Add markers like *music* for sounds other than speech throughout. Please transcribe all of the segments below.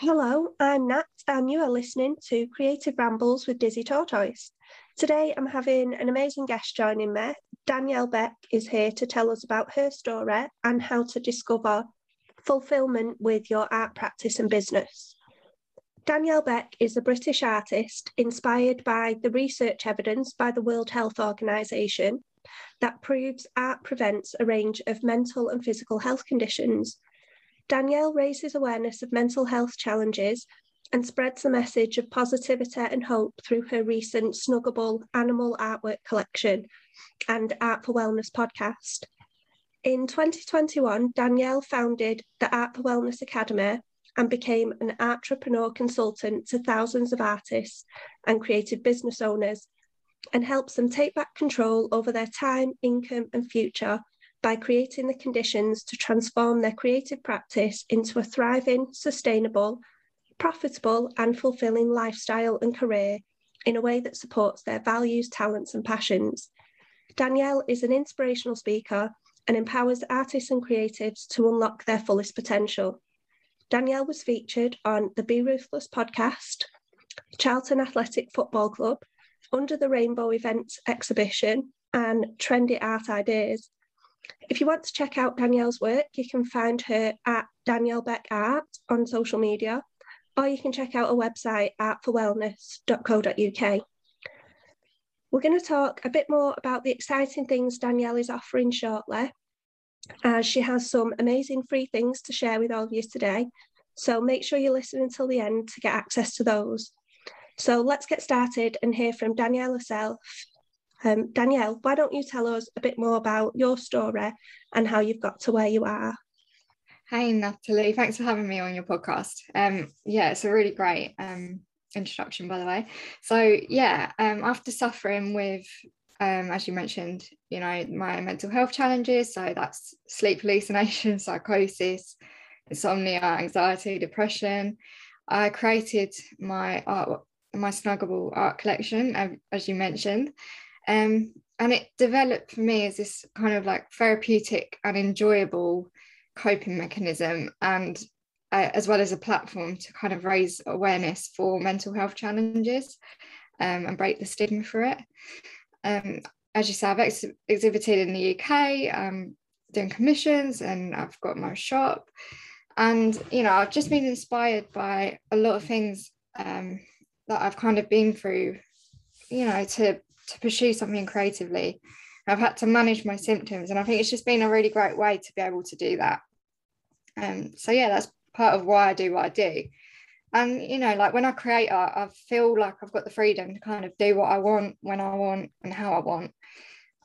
Hello, I'm Nat, and you are listening to Creative Rambles with Dizzy Tortoise. Today I'm having an amazing guest joining me. Danielle Beck is here to tell us about her story and how to discover fulfillment with your art practice and business. Danielle Beck is a British artist inspired by the research evidence by the World Health Organization that proves art prevents a range of mental and physical health conditions. Danielle raises awareness of mental health challenges and spreads the message of positivity and hope through her recent Snuggable animal artwork collection and Art for Wellness podcast. In 2021, Danielle founded the Art for Wellness Academy and became an Artrepreneur consultant to thousands of artists and creative business owners and helps them take back control over their time, income, and future by creating the conditions to transform their creative practice into a thriving, sustainable, profitable, and fulfilling lifestyle and career in a way that supports their values, talents, and passions. Danielle is an inspirational speaker and empowers artists and creatives to unlock their fullest potential. Danielle was featured on the Be Ruthless podcast, Charlton Athletic Football Club, Under the Rainbow Events exhibition, and Trendy Art Ideas. If you want to check out Danielle's work, you can find her at Danielle Beck Art on social media, or you can check out her website artforwellness.co.uk. We're going to talk a bit more about the exciting things Danielle is offering shortly, as she has some amazing free things to share with all of you today. So make sure you listen until the end to get access to those. So let's get started and hear from Danielle herself um, Danielle, why don't you tell us a bit more about your story and how you've got to where you are? Hey, Natalie, thanks for having me on your podcast. Um, yeah, it's a really great um, introduction, by the way. So, yeah, um, after suffering with, um, as you mentioned, you know, my mental health challenges, so that's sleep hallucination, *laughs* psychosis, insomnia, anxiety, depression, I created my art, my Snuggable art collection, as you mentioned. Um, and it developed for me as this kind of like therapeutic and enjoyable coping mechanism and uh, as well as a platform to kind of raise awareness for mental health challenges um, and break the stigma for it. Um, as you say, I've ex- exhibited in the UK, um, doing commissions, and I've got my shop. And you know, I've just been inspired by a lot of things um, that I've kind of been through, you know, to to pursue something creatively. I've had to manage my symptoms, and I think it's just been a really great way to be able to do that. Um, so yeah, that's part of why I do what I do. And you know, like when I create art, I feel like I've got the freedom to kind of do what I want when I want and how I want.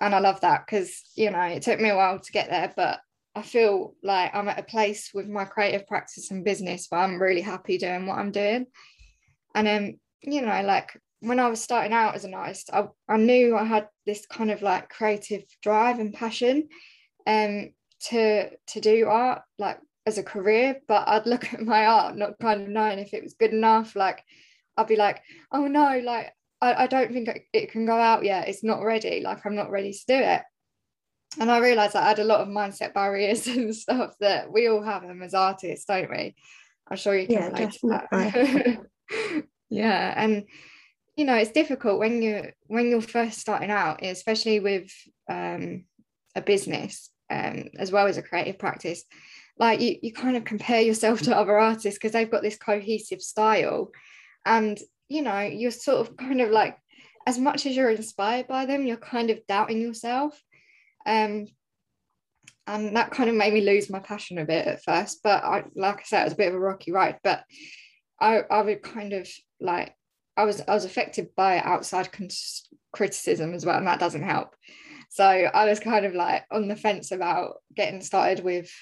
And I love that because you know it took me a while to get there, but I feel like I'm at a place with my creative practice and business where I'm really happy doing what I'm doing. And um, you know, like when I was starting out as an artist, I, I knew I had this kind of like creative drive and passion um to to do art like as a career, but I'd look at my art not kind of knowing if it was good enough. Like I'd be like, oh no, like I, I don't think it can go out yet. It's not ready. Like I'm not ready to do it. And I realized I had a lot of mindset barriers *laughs* and stuff that we all have them as artists, don't we? I'm sure you can yeah, relate to that. *laughs* yeah. And you know it's difficult when you when you're first starting out especially with um, a business um, as well as a creative practice like you, you kind of compare yourself to other artists because they've got this cohesive style. And you know you're sort of kind of like as much as you're inspired by them you're kind of doubting yourself. Um, and that kind of made me lose my passion a bit at first but I like I said it was a bit of a rocky ride but I, I would kind of like I was I was affected by outside criticism as well, and that doesn't help. So I was kind of like on the fence about getting started with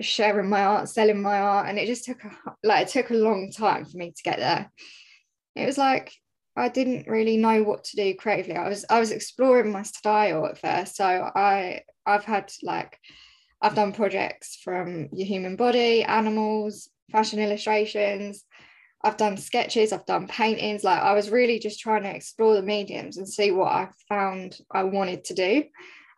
sharing my art, selling my art, and it just took a, like it took a long time for me to get there. It was like I didn't really know what to do creatively. I was I was exploring my style at first. So I I've had like I've done projects from your human body, animals, fashion illustrations, I've done sketches, I've done paintings. Like I was really just trying to explore the mediums and see what I found I wanted to do.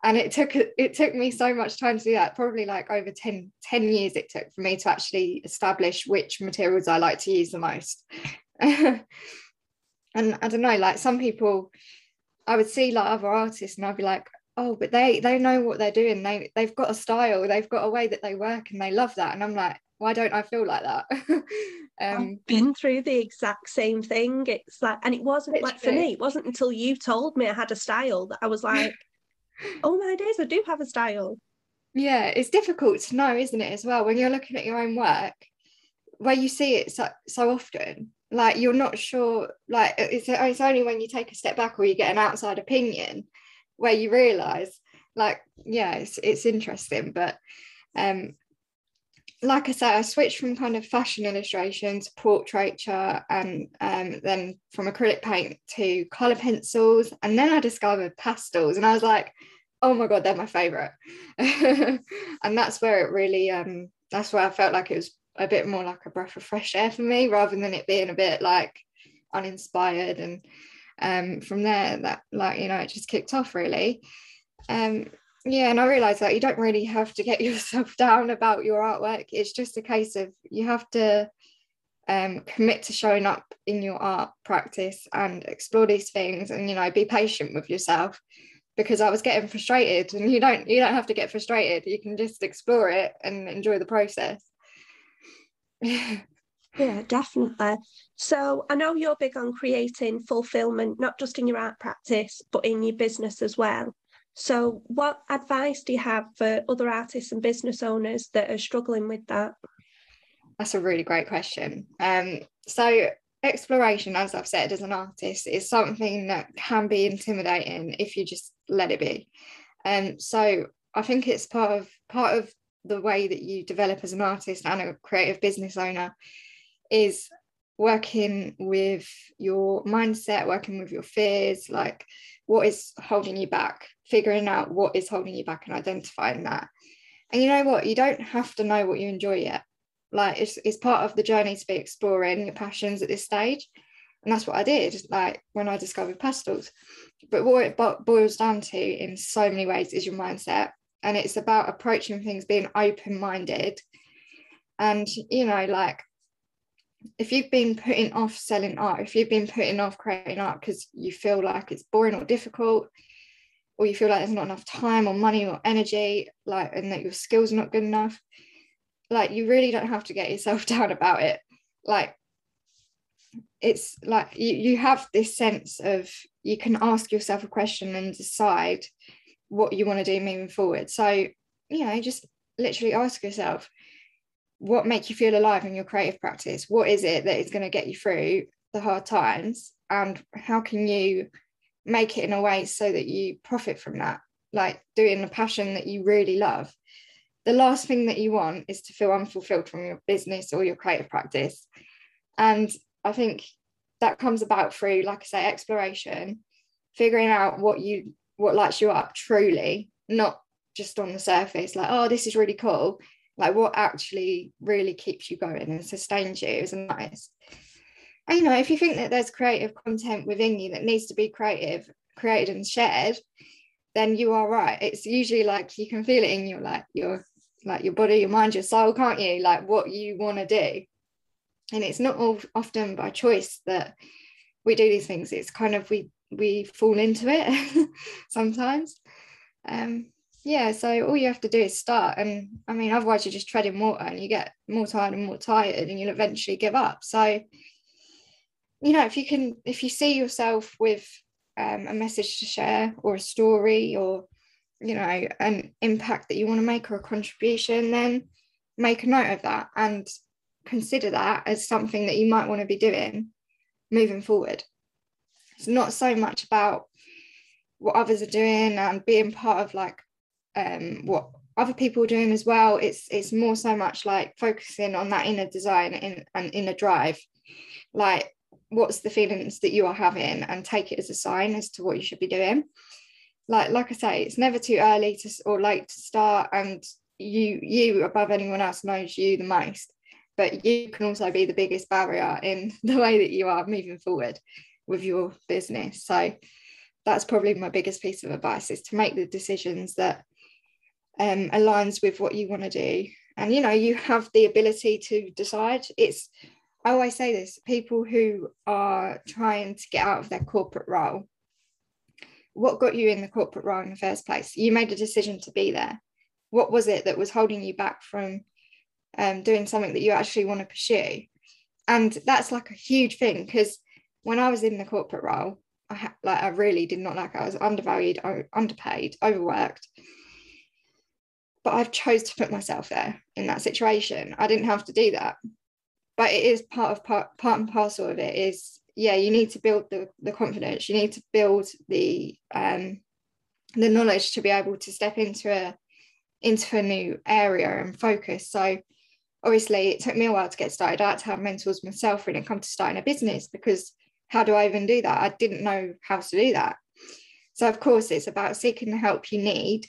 and it took it took me so much time to do that probably like over 10, 10 years it took for me to actually establish which materials i like to use the most *laughs* and i don't know like some people i would see like other artists and i'd be like oh but they they know what they're doing they they've got a style they've got a way that they work and they love that and i'm like why don't i feel like that *laughs* um, I've been through the exact same thing. It's like, and it wasn't like for me, it wasn't until you told me I had a style that I was *laughs* like, oh my days, I do have a style. Yeah, it's difficult to know, isn't it, as well, when you're looking at your own work, where you see it so, so often, like you're not sure, like it's, it's only when you take a step back or you get an outside opinion where you realize, like, yeah, it's, it's interesting. But um, like I said, I switched from kind of fashion illustration to portraiture and um, then from acrylic paint to colour pencils. And then I discovered pastels and I was like, oh my God, they're my favourite. *laughs* and that's where it really, um, that's where I felt like it was a bit more like a breath of fresh air for me rather than it being a bit like uninspired. And um, from there, that like, you know, it just kicked off really. Um, yeah and i realize that you don't really have to get *laughs* yourself down about your artwork. It's just a case of you have to um, commit to showing up in your art practice and explore these things and you know be patient with yourself because i was getting frustrated and you don't you don't have to get frustrated. You can just explore it and enjoy the process. *laughs* Yeah definitely. So i know you're big on creating fulfillment not just in your art practice but in your business as well so, what advice do you have for other artists and business owners that are struggling with that? That's a really great question. Um, so, exploration, as I've said, as an artist, is something that can be intimidating if you just let it be. Um, so, I think it's part of part of the way that you develop as an artist and a creative business owner is working with your mindset, working with your fears, like what is holding you back, figuring out what is holding you back and identifying that. And you know what? You don't have to know what you enjoy yet. Like it's, it's part of the journey to be exploring your passions at this stage. And that's what I did, like when I discovered pastels. But what it boils down to in so many ways is your mindset. And it's about approaching things being open minded. And, you know, like if you've been putting off selling art, if you've been putting off creating art because you feel like it's boring or difficult, or you feel like there's not enough time or money or energy, like and that your skills are not good enough, like you really don't have to get yourself *laughs* down about it. Like it's like you, you have this sense of you can ask yourself a question and decide what you want to do moving forward. So, you know, just literally ask yourself, what make you feel alive in your creative practice? What is it that is going to get you through the hard times? And how can you make it in a way so that you profit from that? Like doing a passion that you really love. The last thing that you want is to feel unfulfilled from your business or your creative practice. And i think that comes about through like i say exploration figuring out what you what lights you up truly not just on the surface like oh this is really cool like what actually really keeps you going and sustains you is nice and you know if you think that there's creative content within you that needs to be creative created and shared then you are right. It's usually like you can feel it in your like your like your body your mind your soul can't you? Like what you want to do. And it's not all often by choice that we do these things. It's kind of we we fall into it *laughs* sometimes. Um yeah so all you have to do is start and i mean otherwise you're just treading water and you get more tired and more tired and you'll eventually give up. So you know if you can if you see yourself with um, a message to share or a story or you know an impact that you want to make or a contribution then make a note of that and consider that as something that you might want to be doing moving forward. It's not so much about what others are doing and being part of like um, what other people are doing as well. It's it's more so much like focusing on that inner design in, and inner drive. Like what's the feelings that you are having and take it as a sign as to what you should be doing. Like like I say, it's never too early to or late to start and you you above anyone else knows you the most but you can also be the biggest barrier in *laughs* the way that you are moving forward with your business so that's probably my biggest piece of advice is to make the decisions that um, aligns with what you want to do. And you know you have the ability to decide. It's i always say this people who are trying to get out of their corporate role what got you in the corporate role in the first place? You made a decision to be there. What was it that was holding you back from um, doing something that you actually want to pursue? And that's like a huge thing because when i was in the corporate role I ha- like I really did not like it. I was undervalued, underpaid, overworked but I've chose to put myself there in that situation. I didn't have to do that. But it is part of part, part and parcel of it is yeah, you need to build the, the confidence, you need to build the um the knowledge to be able to step into a into a new area and focus. So obviously it took me a while to get started. I had to have mentors myself when it comes to starting a business because how do I even do that? I didn't know how to do that. So of course it's about seeking the help you need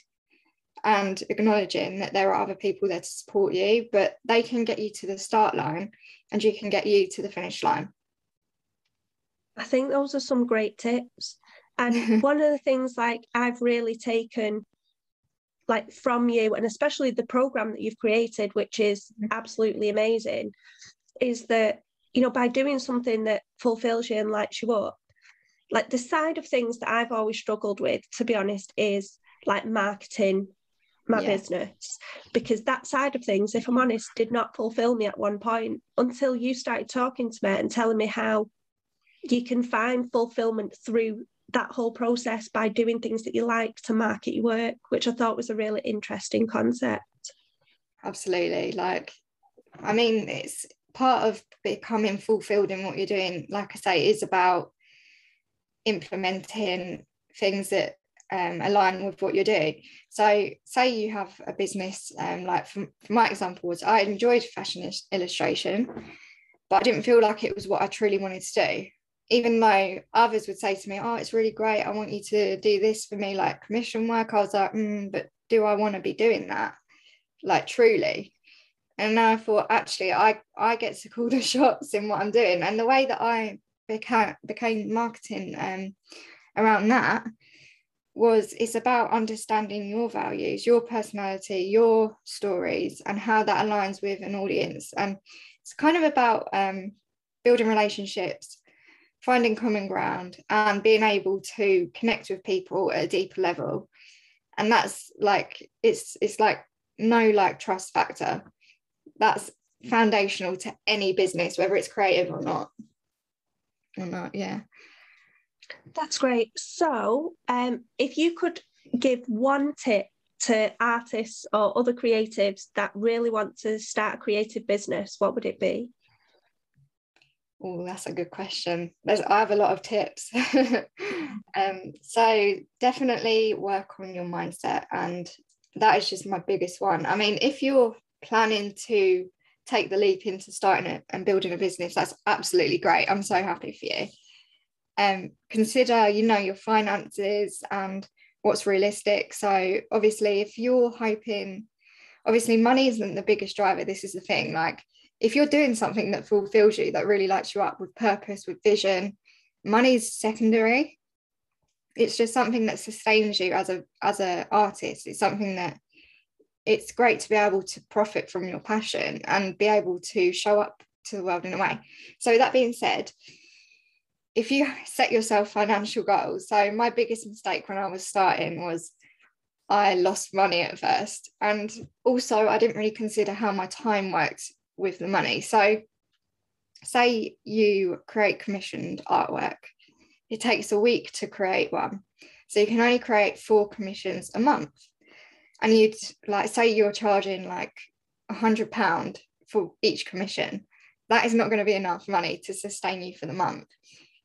and acknowledging that there are other people there to support you, but they can get you to the start line and you can get you to the finish line. I think those are some great tips. And *laughs* one of the things like I've really taken like from you and especially the program that you've created which is mm-hmm. absolutely amazing is that you know by doing something that fulfills you and lights you up like the side of things that I've always struggled with to be honest is like marketing my yeah. business because that side of things if i'm honest did not fulfill me at one point until you started talking to me and telling me how you can find fulfillment through that whole process by doing things that you like to market your work which i thought was a really interesting concept absolutely like i mean it's part of becoming fulfilled in what you're doing like i say is about implementing things that um, align with what you're doing. So, say you have a business, um, like from, my example was I enjoyed fashion illustration, but I didn't feel like it was what I truly wanted to do. Even though others would say to me, "Oh, it's really great. I want you to do this for me, like commission work." I was like, mm, "But do I want to be doing that, like truly?" And I thought, actually, I I get to call *laughs* the shots in what I'm doing, and the way that I became became marketing um, around that was it's about understanding your values, your personality, your stories, and how that aligns with an audience. And it's kind of about um, building relationships, finding common ground, and being able to connect with people at a deeper level. And that's like it's it's like no like trust factor. That's foundational to any business, whether it's creative or not. Or not, yeah. That's great. So, um, if you could give one tip to artists or other creatives that really want to start a creative business, what would it be? Oh, that's a good question. There's, I have a lot of tips. *laughs* um, so definitely work on your mindset, and that is just my biggest one. I mean, if you're planning to take the leap into starting it and building a business, that's absolutely great. I'm so happy for you um, consider you know your finances and what's realistic. So obviously if you're hoping obviously money isn't the biggest driver this is the thing like if you're doing something that fulfills you that really lights you up with purpose with vision money's secondary. It's just something that sustains you as a as an artist. It's something that it's great to be able to profit from your passion and be able to show up to the world in a way. So that being said if you *laughs* set yourself financial goals so my biggest mistake when i was starting was i lost money at first. And also i didn't really consider how my time worked with the money. So say you create commissioned artwork it takes a week to create one. So you can only create four commissions a month. And you'd like say you're charging like a hundred pound for each commission that is not going to be enough money to sustain you for the month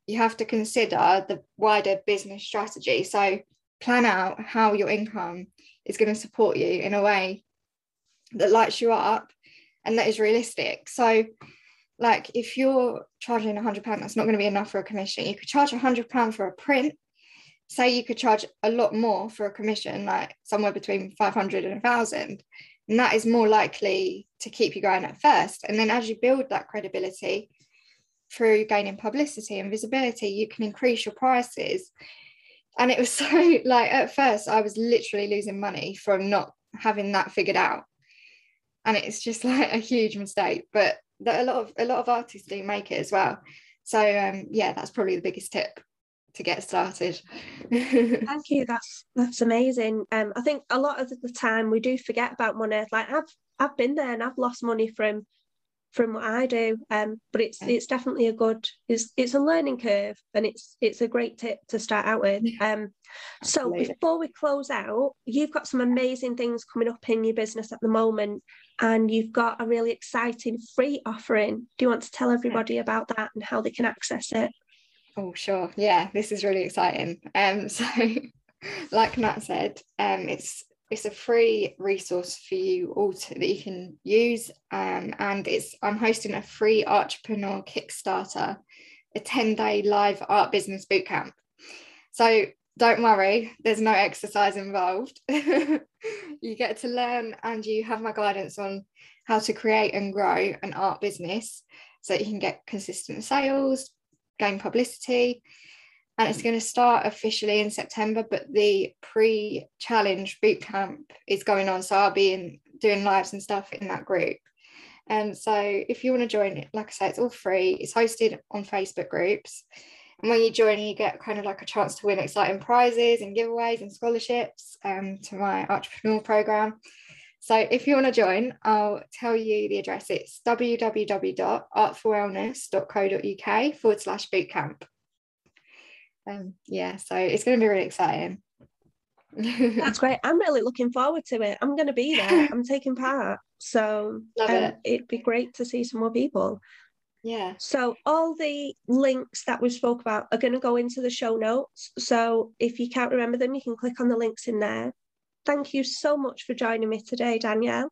you have to consider the wider business strategy. So plan out how your income is going to support you in a way that lights you up and that is realistic. So like if you're charging a hundred pound, that's not going to be enough for a commission. You could charge a hundred pound for a print. Say you could charge a lot more for a commission, like somewhere between 500 and a thousand. And that is more likely to keep you going at first. And then as you build that credibility, through gaining publicity and visibility, you can increase your prices. And it was *laughs* so like at first I was literally losing money from not having that figured out. And it's just *laughs* like a huge mistake but that a lot of a lot of artists do make it as well. So um yeah that's probably the biggest tip to get started. *laughs* Thank you that's that's amazing. Um i think a lot of the time we do forget about money. Like i've i've been there and i've lost money from from what I do. Um, but it's yeah. it's definitely a good it's it's a learning curve and it's it's a great tip to start out with. Um, so before we close out, you've got some amazing things coming up in your business at the moment, and you've got a really exciting free offering. Do you want to tell everybody about that and how they can access it? Oh, sure. Yeah, this is really exciting. Um, *laughs* so like Nat said, um, it's it's a free resource for you all to, that you can use um, and it's i'm hosting a free Artrepreneur kickstarter a 10-day live art business bootcamp so don't worry there's no exercise involved. *laughs* You get to learn and you have my guidance on how to create and grow an art business so you can get consistent sales gain publicity and it's going to start officially in September, but the pre-challenge boot camp is going on. So I'll be in, doing lives and stuff in that group. And so if you want to join it, like I say, it's all free. It's hosted on Facebook groups. And when you join, you get kind of like a chance to win exciting prizes and giveaways and scholarships um, to my entrepreneurial program. So if you want to join, I'll tell you the address. It's www.artforwellness.co.uk forward slash bootcamp um, yeah, so it's going to be really exciting. *laughs* That's great. I'm really looking forward to it. I'm going to be there. I'm taking part. So *laughs* um, it. it'd be great to see some more people. Yeah. So all the links that we spoke about are going to go into the show notes. So if you can't remember them, you can click on the links in there. Thank you so much for joining me today, Danielle.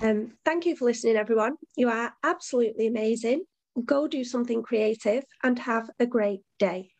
Um, thank you for listening, everyone. You are absolutely amazing. Go do something creative and have a great day.